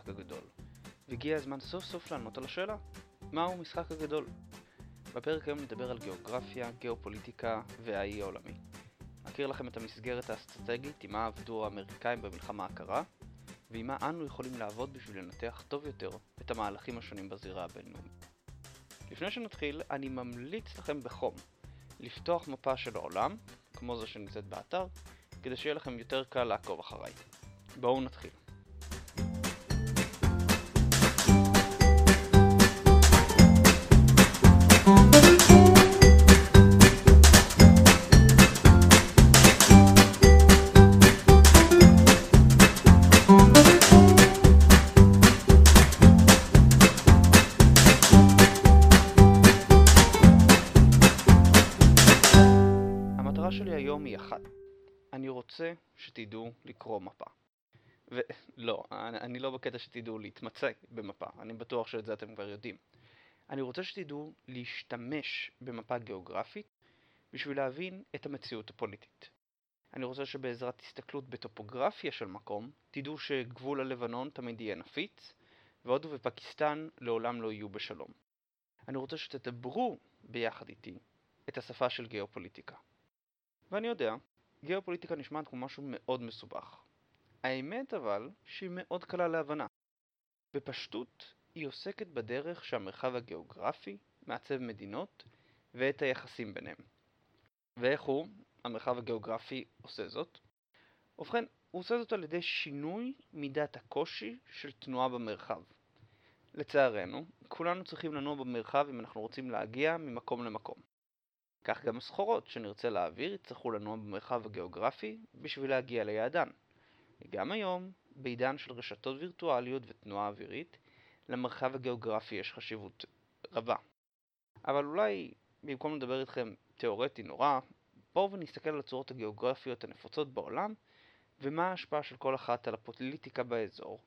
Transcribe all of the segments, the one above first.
למשחק הגדול, והגיע הזמן סוף סוף לענות על השאלה, מהו משחק הגדול? בפרק היום נדבר על גיאוגרפיה, גיאופוליטיקה והאי העולמי. נכיר לכם את המסגרת האסטרטגית עם מה עבדו האמריקאים במלחמה הקרה, ועם מה אנו יכולים לעבוד בשביל לנתח טוב יותר את המהלכים השונים בזירה הבינלאומית. לפני שנתחיל, אני ממליץ לכם בחום לפתוח מפה של העולם, כמו זו שנמצאת באתר, כדי שיהיה לכם יותר קל לעקוב אחריי. בואו נתחיל. אני, לא בקטע שתדעו להתמצא במפה, אני בטוח שאת זה אתם כבר יודעים. אני רוצה שתדעו להשתמש במפה גיאוגרפית בשביל להבין את המציאות הפוליטית. אני רוצה שבעזרת הסתכלות בטופוגרפיה של מקום, תדעו שגבול הלבנון תמיד יהיה נפיץ, והודו ופקיסטן לעולם לא יהיו בשלום. אני רוצה שתדברו ביחד איתי את השפה של גיאופוליטיקה. ואני יודע, גיאופוליטיקה נשמעת כמו משהו מאוד מסובך. האמת אבל שהיא מאוד קלה להבנה. בפשטות, היא עוסקת בדרך שהמרחב הגיאוגרפי מעצב מדינות ואת היחסים ביניהם. ואיך הוא, המרחב הגיאוגרפי, עושה זאת? ובכן, הוא עושה זאת על ידי שינוי מידת הקושי של תנועה במרחב. לצערנו, כולנו צריכים לנוע במרחב אם אנחנו רוצים להגיע ממקום למקום. כך גם הסחורות שנרצה להעביר יצטרכו לנוע במרחב הגיאוגרפי בשביל להגיע ליעדן. וגם היום, בעידן של רשתות וירטואליות ותנועה אווירית, למרחב הגיאוגרפי יש חשיבות רבה. אבל אולי, במקום לדבר איתכם תאורטי נורא, בואו ונסתכל על הצורות הגיאוגרפיות הנפוצות בעולם, ומה ההשפעה של כל אחת על הפוליטיקה באזור,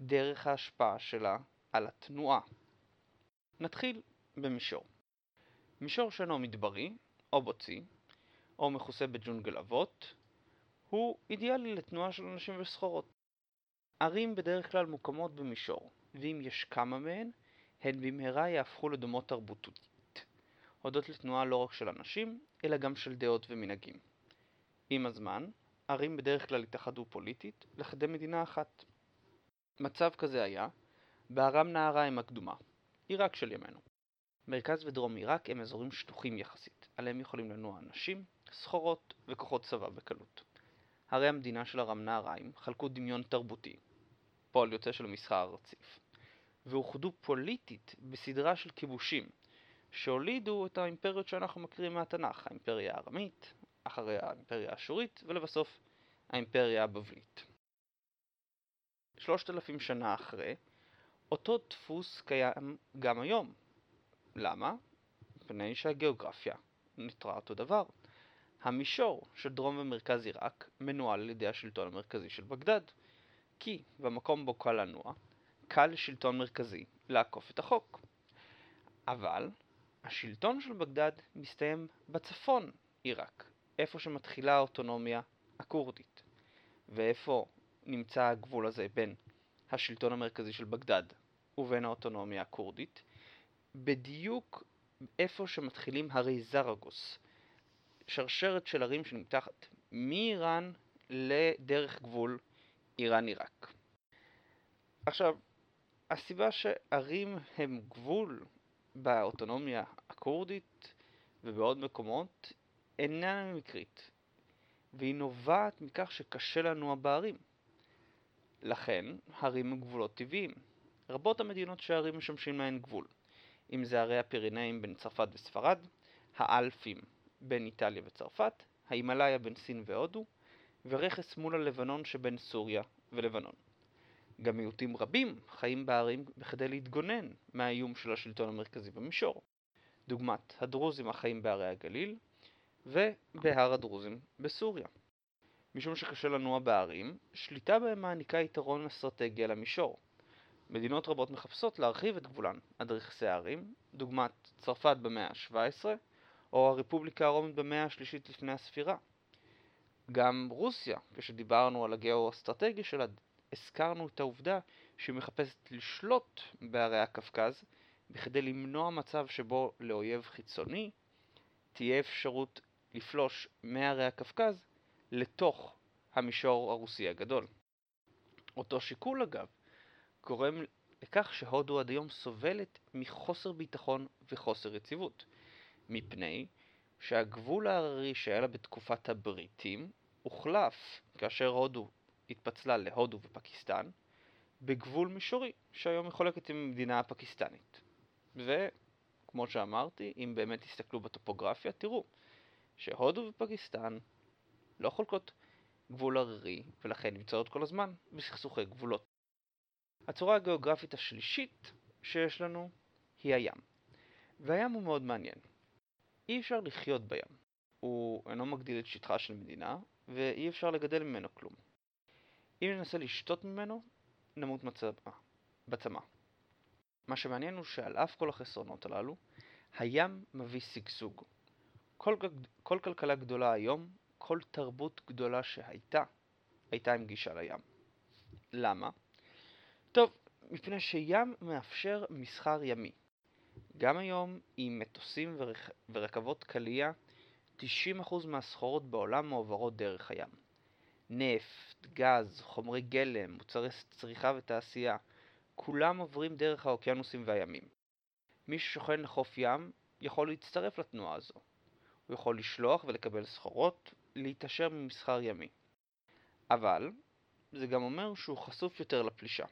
דרך ההשפעה שלה על התנועה. נתחיל במישור. מישור שאינו מדברי, או בוצי, או מכוסה בג'ונגל אבות, הוא אידיאלי לתנועה של אנשים וסחורות. ערים בדרך כלל מוקמות במישור, ואם יש כמה מהן, הן במהרה יהפכו לדומות תרבותית, הודות לתנועה לא רק של אנשים, אלא גם של דעות ומנהגים. עם הזמן, ערים בדרך כלל התאחדו פוליטית לכדי מדינה אחת. מצב כזה היה בארם נהריים הקדומה, עיראק של ימינו. מרכז ודרום עיראק הם אזורים שטוחים יחסית, עליהם יכולים לנוע אנשים, סחורות וכוחות צבא בקלות. הרי המדינה של ארם נהריים חלקו דמיון תרבותי, פועל יוצא של מסחר רציף, ואוחדו פוליטית בסדרה של כיבושים, שהולידו את האימפריות שאנחנו מכירים מהתנ"ך, האימפריה הארמית, אחריה האימפריה האשורית, ולבסוף האימפריה הבבלית. שלושת אלפים שנה אחרי, אותו דפוס קיים גם היום, למה? מפני שהגיאוגרפיה נותרה אותו דבר. המישור של דרום ומרכז עיראק מנוהל על ידי השלטון המרכזי של בגדד, כי במקום בו קל לנוע, קל לשלטון מרכזי לעקוף את החוק. אבל השלטון של בגדד מסתיים בצפון עיראק, איפה שמתחילה האוטונומיה הכורדית. ואיפה נמצא הגבול הזה בין השלטון המרכזי של בגדד ובין האוטונומיה הכורדית? בדיוק איפה שמתחילים הרי זרגוס, שרשרת של ערים שנמתחת מאיראן לדרך גבול איראן-עיראק. עכשיו, הסיבה שערים הם גבול באוטונומיה הכורדית ובעוד מקומות איננה מקרית, והיא נובעת מכך שקשה לנוע בערים. לכן, הרים הם גבולות טבעיים. רבות המדינות שהערים משמשים להן גבול. אם זה ערי הפירנאים בין צרפת וספרד, האלפים בין איטליה וצרפת, ההימאליה בין סין והודו, ורכס מול הלבנון שבין סוריה ולבנון. גם מיעוטים רבים חיים בערים בכדי להתגונן מהאיום של השלטון המרכזי במישור, דוגמת הדרוזים החיים בערי הגליל, ובהר הדרוזים בסוריה. משום שקשה לנוע בערים, שליטה בהם מעניקה יתרון אסטרטגי על המישור. מדינות רבות מחפשות להרחיב את גבולן עד רכסי הערים, דוגמת צרפת במאה ה-17, או הרפובליקה הרומית במאה השלישית לפני הספירה. גם רוסיה, כשדיברנו על הגאו-אסטרטגיה שלה, הזכרנו את העובדה שהיא מחפשת לשלוט בערי הקווקז בכדי למנוע מצב שבו לאויב חיצוני תהיה אפשרות לפלוש מערי הקווקז לתוך המישור הרוסי הגדול. אותו שיקול אגב גורם לכך שהודו עד היום סובלת מחוסר ביטחון וחוסר יציבות, מפני שהגבול ההררי שהיה לה בתקופת הבריטים הוחלף כאשר הודו התפצלה להודו ופקיסטן בגבול מישורי שהיום מחולקת עם המדינה הפקיסטנית. וכמו שאמרתי, אם באמת תסתכלו בטופוגרפיה, תראו שהודו ופקיסטן לא חולקות גבול הררי, ולכן נמצאות כל הזמן בסכסוכי גבולות. הצורה הגיאוגרפית השלישית שיש לנו היא הים. והים הוא מאוד מעניין. אי אפשר לחיות בים. הוא אינו מגדיל את שטחה של מדינה, ואי אפשר לגדל ממנו כלום. אם ננסה לשתות ממנו, נמות מצבא, בצמא. מה שמעניין הוא שעל אף כל החסרונות הללו, הים מביא שגשוג. כל, כל כלכלה גדולה היום, כל תרבות גדולה שהייתה, הייתה עם גישה לים. למה? טוב, מפני שים מאפשר מסחר ימי. גם היום, עם מטוסים ורכ... ורכבות קליע, 90% מהסחורות בעולם מועברות דרך הים. נפט, גז, חומרי גלם, מוצרי צריכה ותעשייה, כולם עוברים דרך האוקיינוסים והימים. מי ששוכן לחוף ים יכול להצטרף לתנועה הזו. הוא יכול לשלוח ולקבל סחורות, להתעשר ממסחר ימי. אבל, זה גם אומר שהוא חשוף יותר לפלישה.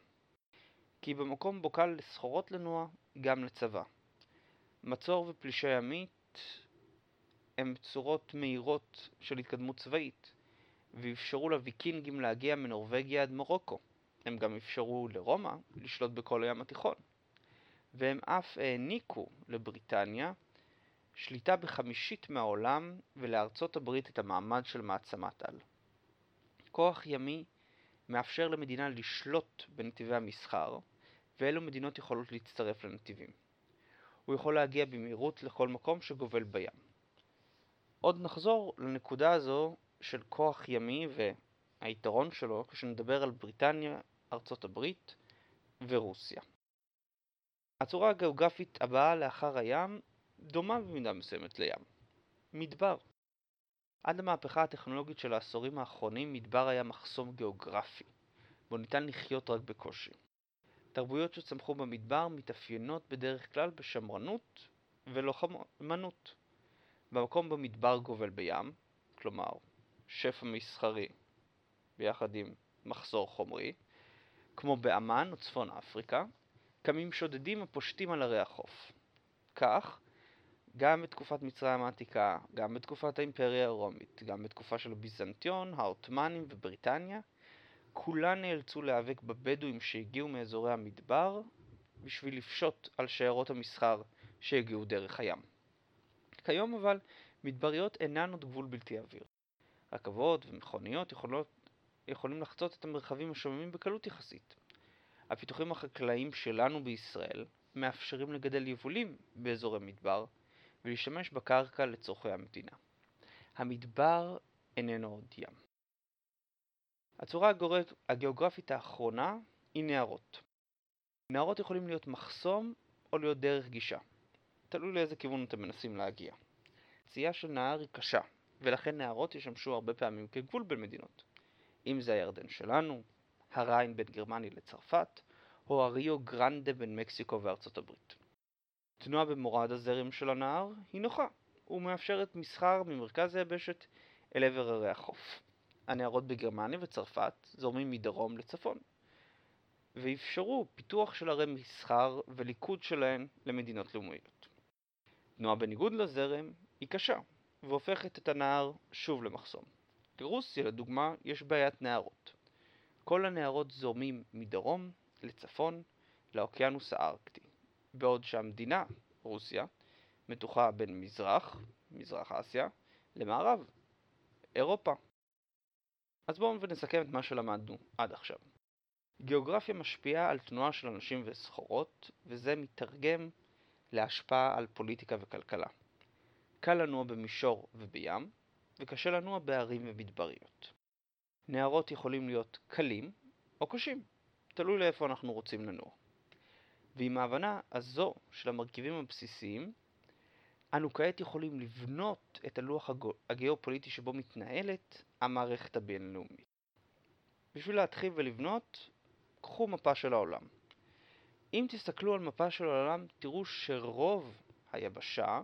כי במקום בו קל לסחורות לנוע, גם לצבא. מצור ופלישה ימית הם צורות מהירות של התקדמות צבאית, ואפשרו לוויקינגים להגיע מנורווגיה עד מרוקו. הם גם אפשרו לרומא לשלוט בכל הים התיכון. והם אף העניקו לבריטניה שליטה בחמישית מהעולם ולארצות הברית את המעמד של מעצמת על. כוח ימי מאפשר למדינה לשלוט בנתיבי המסחר, ואילו מדינות יכולות להצטרף לנתיבים. הוא יכול להגיע במהירות לכל מקום שגובל בים. עוד נחזור לנקודה הזו של כוח ימי והיתרון שלו כשנדבר על בריטניה, ארצות הברית ורוסיה. הצורה הגיאוגרפית הבאה לאחר הים דומה במידה מסוימת לים. מדבר. עד המהפכה הטכנולוגית של העשורים האחרונים מדבר היה מחסום גיאוגרפי, בו ניתן לחיות רק בקושי. תרבויות שצמחו במדבר מתאפיינות בדרך כלל בשמרנות ולוחמנות. במקום במדבר גובל בים, כלומר שפע מסחרי ביחד עם מחסור חומרי, כמו באמן או צפון אפריקה, קמים שודדים הפושטים על ערי החוף. כך, גם בתקופת מצרים העתיקה, גם בתקופת האימפריה הרומית, גם בתקופה של הביזנטיון, העות'מאנים ובריטניה, כולן נאלצו להיאבק בבדואים שהגיעו מאזורי המדבר בשביל לפשוט על שיירות המסחר שהגיעו דרך הים. כיום אבל, מדבריות אינן עוד גבול בלתי עביר. רכבות ומכוניות יכולות, יכולים לחצות את המרחבים השוממים בקלות יחסית. הפיתוחים החקלאיים שלנו בישראל מאפשרים לגדל יבולים באזורי מדבר ולהשתמש בקרקע לצורכי המדינה. המדבר איננו עוד ים. הצורה הגיאוגרפית האחרונה היא נהרות. נהרות יכולים להיות מחסום או להיות דרך גישה. תלוי לאיזה כיוון אתם מנסים להגיע. צייה של נהר היא קשה, ולכן נהרות ישמשו הרבה פעמים כגבול בין מדינות. אם זה הירדן שלנו, הריין בין גרמניה לצרפת, או הריו גרנדה בין מקסיקו וארצות הברית. תנועה במורד הזרם של הנהר היא נוחה, ומאפשרת מסחר ממרכז היבשת אל עבר ערי החוף. הנהרות בגרמניה וצרפת זורמים מדרום לצפון, ואפשרו פיתוח של ערי מסחר וליקוד שלהן למדינות לאומיות. תנועה בניגוד לזרם היא קשה, והופכת את הנהר שוב למחסום. ברוסיה, לדוגמה, יש בעיית נהרות. כל הנהרות זורמים מדרום לצפון לאוקיינוס הארקטי, בעוד שהמדינה, רוסיה, מתוחה בין מזרח, מזרח אסיה, למערב, אירופה. אז בואו ונסכם את מה שלמדנו עד עכשיו. גיאוגרפיה משפיעה על תנועה של אנשים וסחורות, וזה מתרגם להשפעה על פוליטיקה וכלכלה. קל לנוע במישור ובים, וקשה לנוע בערים ומדבריות. נהרות יכולים להיות קלים, או קשים, תלוי לאיפה אנחנו רוצים לנוע. ועם ההבנה הזו של המרכיבים הבסיסיים, אנו כעת יכולים לבנות את הלוח הגיאופוליטי שבו מתנהלת המערכת הבינלאומית. בשביל להתחיל ולבנות, קחו מפה של העולם. אם תסתכלו על מפה של העולם, תראו שרוב היבשה,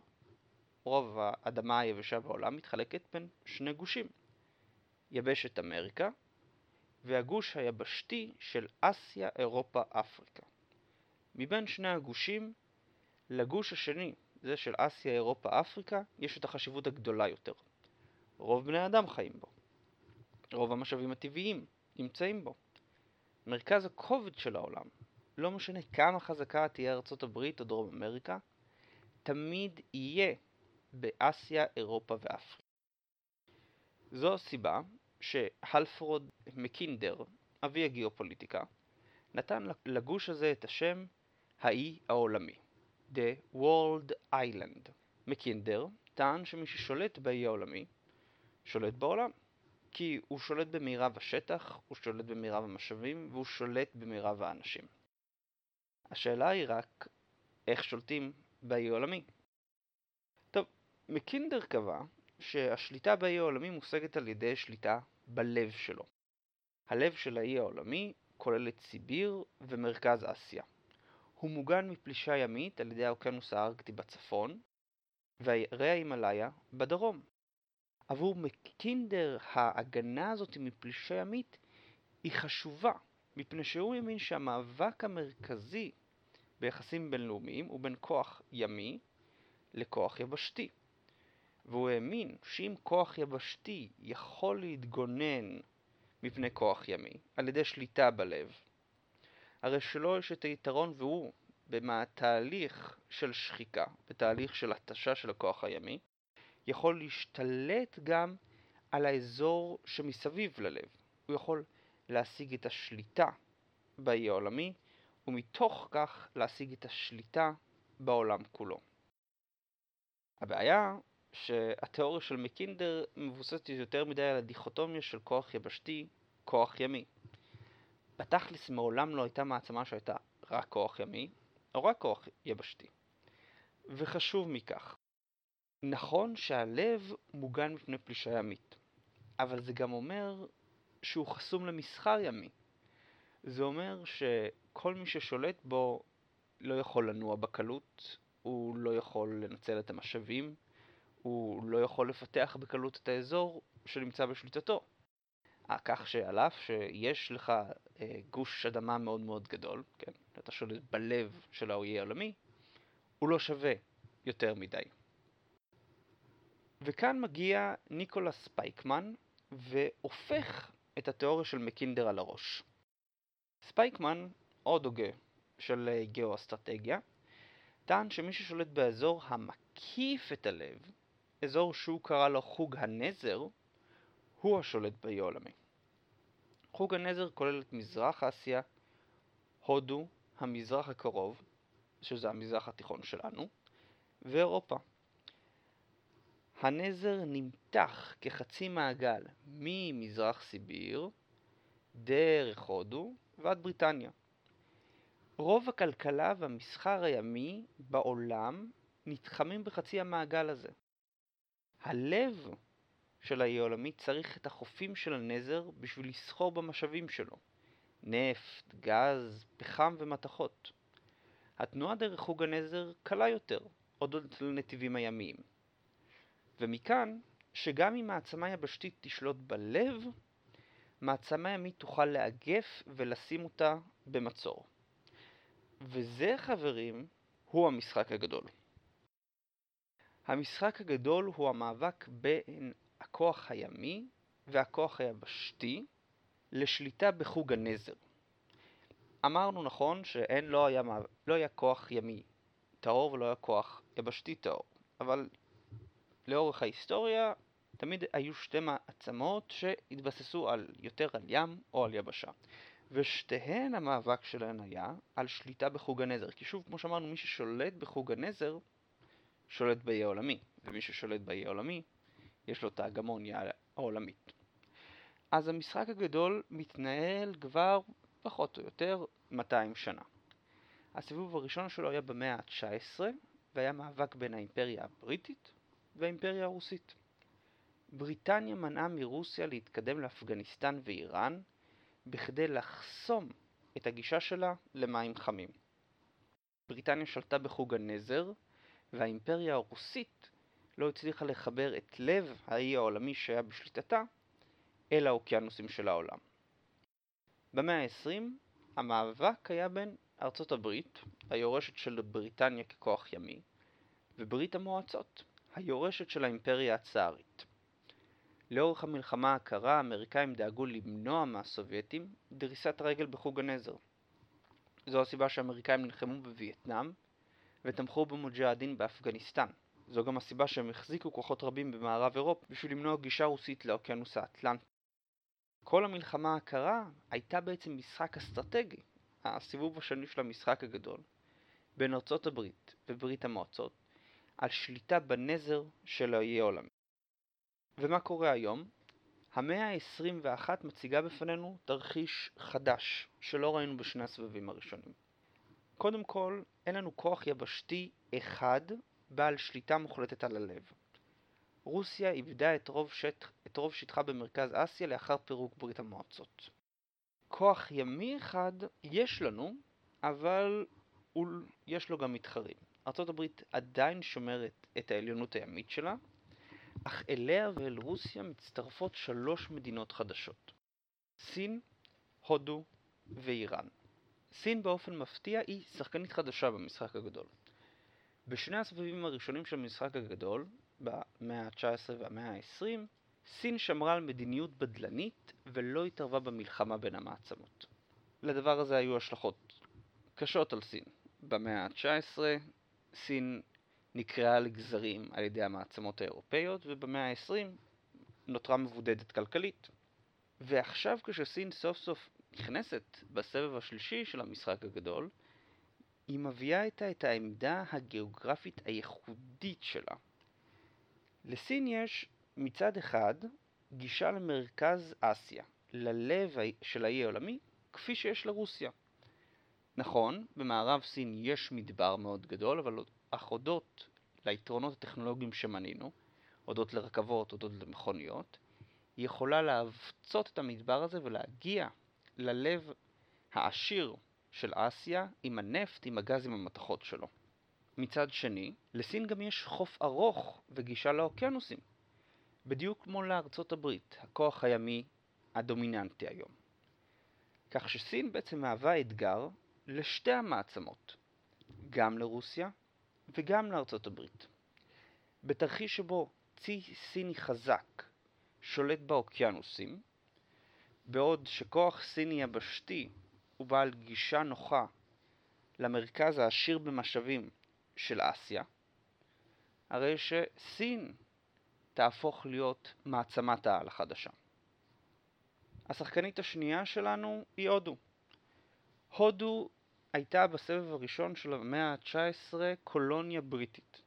רוב האדמה היבשה בעולם, מתחלקת בין שני גושים. יבשת אמריקה והגוש היבשתי של אסיה, אירופה, אפריקה. מבין שני הגושים, לגוש השני, זה של אסיה, אירופה, אפריקה, יש את החשיבות הגדולה יותר. רוב בני האדם חיים בו. רוב המשאבים הטבעיים נמצאים בו. מרכז הכובד של העולם, לא משנה כמה חזקה תהיה ארצות הברית או דרום אמריקה, תמיד יהיה באסיה, אירופה ואפריקה. זו הסיבה שהלפרוד מקינדר, אבי הגיאופוליטיקה, נתן לגוש הזה את השם האי העולמי, The World Island. מקינדר טען שמי ששולט באי העולמי, שולט בעולם. כי הוא שולט במירב השטח, הוא שולט במירב המשאבים, והוא שולט במירב האנשים. השאלה היא רק, איך שולטים באי העולמי? טוב, מקינדר קבע שהשליטה באי העולמי מושגת על ידי שליטה בלב שלו. הלב של האי העולמי כולל את סיביר ומרכז אסיה. הוא מוגן מפלישה ימית על ידי האוקיינוס הארקטי בצפון, והרי ההימאליה בדרום. עבור מקינדר ההגנה הזאת מפלישה ימית היא חשובה, מפני שהוא האמין שהמאבק המרכזי ביחסים בינלאומיים הוא בין כוח ימי לכוח יבשתי. והוא האמין שאם כוח יבשתי יכול להתגונן מפני כוח ימי על ידי שליטה בלב, הרי שלו יש את היתרון והוא בתהליך של שחיקה, בתהליך של התשה של הכוח הימי, יכול להשתלט גם על האזור שמסביב ללב. הוא יכול להשיג את השליטה באי העולמי, ומתוך כך להשיג את השליטה בעולם כולו. הבעיה שהתיאוריה של מקינדר מבוססת יותר מדי על הדיכוטומיה של כוח יבשתי, כוח ימי. בתכלס מעולם לא הייתה מעצמה שהייתה רק כוח ימי, או רק כוח יבשתי. וחשוב מכך, נכון שהלב מוגן מפני פלישה ימית, אבל זה גם אומר שהוא חסום למסחר ימי. זה אומר שכל מי ששולט בו לא יכול לנוע בקלות, הוא לא יכול לנצל את המשאבים, הוא לא יכול לפתח בקלות את האזור שנמצא בשליטתו. כך שעל אף שיש לך אה, גוש אדמה מאוד מאוד גדול, כן, אתה שולט בלב של האי העולמי, הוא לא שווה יותר מדי. וכאן מגיע ניקולס ספייקמן והופך את התיאוריה של מקינדר על הראש. ספייקמן, עוד הוגה של גיאו-אסטרטגיה, טען שמי ששולט באזור המקיף את הלב, אזור שהוא קרא לו חוג הנזר, הוא השולט באי העולמי. חוג הנזר כולל את מזרח אסיה, הודו, המזרח הקרוב, שזה המזרח התיכון שלנו, ואירופה. הנזר נמתח כחצי מעגל ממזרח סיביר, דרך הודו ועד בריטניה. רוב הכלכלה והמסחר הימי בעולם נתחמים בחצי המעגל הזה. הלב של האי העולמי צריך את החופים של הנזר בשביל לסחור במשאבים שלו נפט, גז, פחם ומתכות. התנועה דרך חוג הנזר קלה יותר, הודות לנתיבים הימיים. ומכאן שגם אם מעצמה יבשתית תשלוט בלב, מעצמה ימית תוכל לאגף ולשים אותה במצור. וזה, חברים, הוא המשחק הגדול. המשחק הגדול הוא המאבק בין הכוח הימי והכוח היבשתי לשליטה בחוג הנזר. אמרנו נכון שאין, לא היה, לא היה כוח ימי טהור ולא היה כוח יבשתי טהור, אבל לאורך ההיסטוריה תמיד היו שתי מעצמות שהתבססו על יותר על ים או על יבשה. ושתיהן המאבק שלהן היה על שליטה בחוג הנזר. כי שוב, כמו שאמרנו, מי ששולט בחוג הנזר, שולט באי העולמי. ומי ששולט באי העולמי, יש לו את ההגמוניה העולמית. אז המשחק הגדול מתנהל כבר פחות או יותר 200 שנה. הסיבוב הראשון שלו היה במאה ה-19 והיה מאבק בין האימפריה הבריטית והאימפריה הרוסית. בריטניה מנעה מרוסיה להתקדם לאפגניסטן ואיראן בכדי לחסום את הגישה שלה למים חמים. בריטניה שלטה בחוג הנזר, והאימפריה הרוסית לא הצליחה לחבר את לב האי העולמי שהיה בשליטתה אל האוקיינוסים של העולם. במאה ה-20 המאבק היה בין ארצות הברית, היורשת של בריטניה ככוח ימי, וברית המועצות, היורשת של האימפריה הצארית. לאורך המלחמה הקרה האמריקאים דאגו למנוע מהסובייטים דריסת רגל בחוג הנזר. זו הסיבה שהאמריקאים נלחמו בווייטנאם ותמכו במוג'הדין באפגניסטן. זו גם הסיבה שהם החזיקו כוחות רבים במערב אירופה בשביל למנוע גישה רוסית לאוקיינוס האטלנטי. כל המלחמה הקרה הייתה בעצם משחק אסטרטגי, הסיבוב השני של המשחק הגדול, בין ארצות הברית וברית המועצות, על שליטה בנזר של האי העולמי. ומה קורה היום? המאה ה-21 מציגה בפנינו תרחיש חדש שלא ראינו בשני הסבבים הראשונים. קודם כל, אין לנו כוח יבשתי אחד בעל שליטה מוחלטת על הלב. רוסיה איבדה את רוב, שטח, את רוב שטחה במרכז אסיה לאחר פירוק ברית המועצות. כוח ימי אחד יש לנו, אבל יש לו גם מתחרים. ארה"ב עדיין שומרת את העליונות הימית שלה, אך אליה ואל רוסיה מצטרפות שלוש מדינות חדשות סין, הודו ואיראן. סין באופן מפתיע היא שחקנית חדשה במשחק הגדול. בשני הסבבים הראשונים של המשחק הגדול, במאה ה-19 והמאה ה-20, סין שמרה על מדיניות בדלנית ולא התערבה במלחמה בין המעצמות. לדבר הזה היו השלכות קשות על סין. במאה ה-19 סין נקרעה לגזרים על ידי המעצמות האירופאיות, ובמאה ה-20 נותרה מבודדת כלכלית. ועכשיו כשסין סוף סוף נכנסת בסבב השלישי של המשחק הגדול, היא מביאה איתה את העמדה הגיאוגרפית הייחודית שלה. לסין יש מצד אחד גישה למרכז אסיה, ללב של האי העולמי, כפי שיש לרוסיה. נכון, במערב סין יש מדבר מאוד גדול, אבל אך הודות ליתרונות הטכנולוגיים שמנינו, הודות לרכבות, הודות למכוניות, היא יכולה להבצות את המדבר הזה ולהגיע ללב העשיר של אסיה עם הנפט, עם הגז, עם המתכות שלו. מצד שני, לסין גם יש חוף ארוך וגישה לאוקיינוסים, בדיוק כמו לארצות הברית, הכוח הימי הדומיננטי היום. כך שסין בעצם מהווה אתגר לשתי המעצמות, גם לרוסיה וגם לארצות הברית. בתרחיש שבו צי סיני חזק שולט באוקיינוסים, בעוד שכוח סיני יבשתי הוא בעל גישה נוחה למרכז העשיר במשאבים של אסיה, הרי שסין תהפוך להיות מעצמת העל החדשה. השחקנית השנייה שלנו היא הודו. הודו הייתה בסבב הראשון של המאה ה-19 קולוניה בריטית.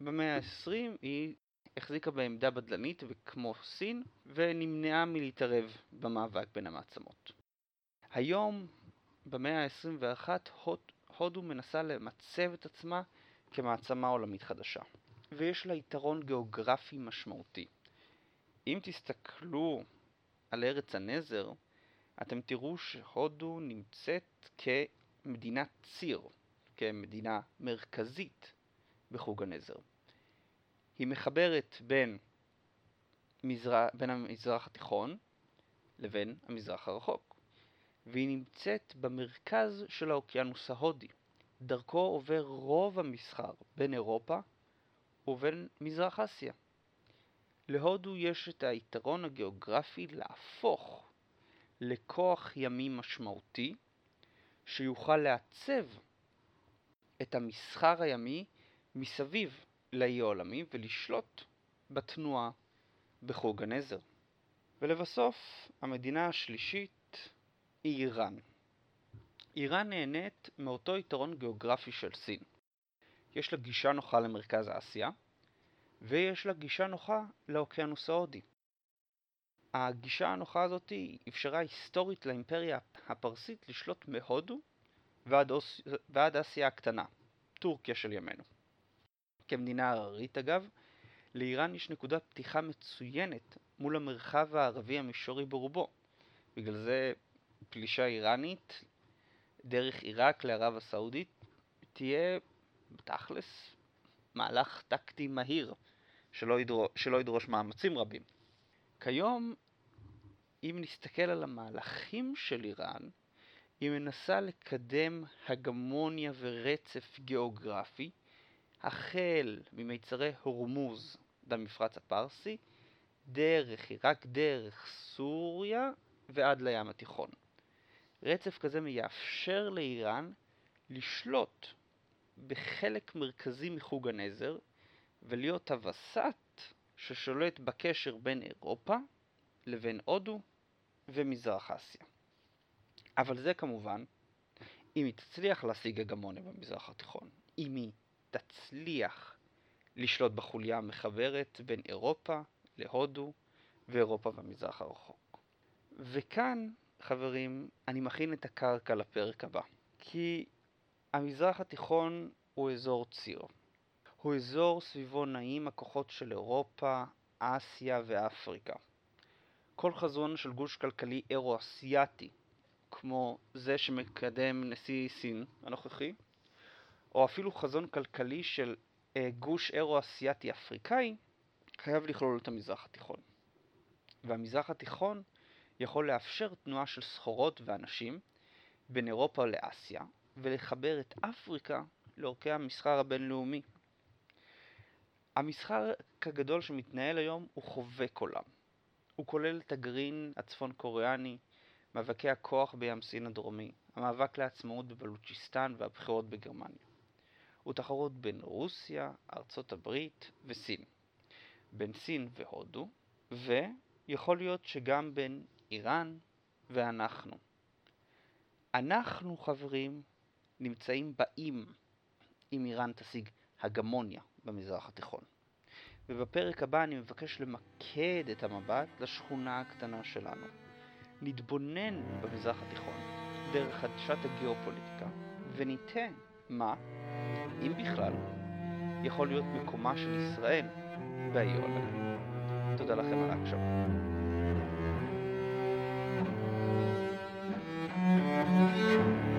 במאה ה-20 היא החזיקה בעמדה בדלנית וכמו סין, ונמנעה מלהתערב במאבק בין המעצמות. היום, במאה ה-21, הוד, הודו מנסה למצב את עצמה כמעצמה עולמית חדשה, ויש לה יתרון גיאוגרפי משמעותי. אם תסתכלו על ארץ הנזר, אתם תראו שהודו נמצאת כמדינת ציר, כמדינה מרכזית בחוג הנזר. היא מחברת בין, מזר... בין המזרח התיכון לבין המזרח הרחוק, והיא נמצאת במרכז של האוקיינוס ההודי. דרכו עובר רוב המסחר בין אירופה ובין מזרח אסיה. להודו יש את היתרון הגיאוגרפי להפוך לכוח ימי משמעותי שיוכל לעצב את המסחר הימי מסביב לאי העולמי ולשלוט בתנועה בחוג הנזר. ולבסוף, המדינה השלישית היא איראן. איראן נהנית מאותו יתרון גיאוגרפי של סין. יש לה גישה נוחה למרכז אסיה, ויש לה גישה נוחה לאוקיינוס ההודי. הגישה הנוחה הזאת אפשרה היסטורית לאימפריה הפרסית לשלוט מהודו ועד, אוס... ועד אסיה הקטנה, טורקיה של ימינו. כמדינה הררית אגב, לאיראן יש נקודת פתיחה מצוינת מול המרחב הערבי המישורי ברובו. בגלל זה פלישה איראנית דרך עיראק לערב הסעודית תהיה בתכלס מהלך טקטי מהיר שלא, ידרוש, שלא ידרוש מאמצים רבים. כיום, אם נסתכל על המהלכים של איראן, היא מנסה לקדם הגמוניה ורצף גיאוגרפי, החל ממיצרי הורמוז במפרץ הפרסי, דרך עיראק, דרך סוריה ועד לים התיכון. רצף כזה מייאפשר לאיראן לשלוט בחלק מרכזי מחוג הנזר ולהיות הווסת ששולט בקשר בין אירופה לבין הודו ומזרח אסיה. אבל זה כמובן אם היא תצליח להשיג הגמוניה במזרח התיכון, אם היא תצליח לשלוט בחוליה המחברת בין אירופה להודו ואירופה והמזרח הרחוק. וכאן, חברים, אני מכין את הקרקע לפרק הבא, כי המזרח התיכון הוא אזור ציר. הוא אזור סביבו נעים הכוחות של אירופה, אסיה ואפריקה. כל חזון של גוש כלכלי אירו-אסיאטי, כמו זה שמקדם נשיא סין הנוכחי, או אפילו חזון כלכלי של אה, גוש אירו-אסיאטי אפריקאי, חייב לכלול את המזרח התיכון. והמזרח התיכון יכול לאפשר תנועה של סחורות ואנשים בין אירופה לאסיה, ולחבר את אפריקה לאורכי המסחר הבינלאומי. המסחר הגדול שמתנהל היום הוא חובק עולם. הוא כולל את הגרעין הצפון קוריאני, מאבקי הכוח בים סין הדרומי, המאבק לעצמאות בבלוצ'יסטן והבחירות בגרמניה. הוא תחרות בין רוסיה, ארצות הברית וסין. בין סין והודו, ויכול להיות שגם בין איראן ואנחנו. אנחנו, חברים, נמצאים באים אם איראן תשיג הגמוניה במזרח התיכון. ובפרק הבא אני מבקש למקד את המבט לשכונה הקטנה שלנו. נתבונן במזרח התיכון דרך חדשת הגיאופוליטיקה, וניתן מה, אם בכלל, יכול להיות מקומה של ישראל באיולה. תודה לכם על ההקשבה. thank you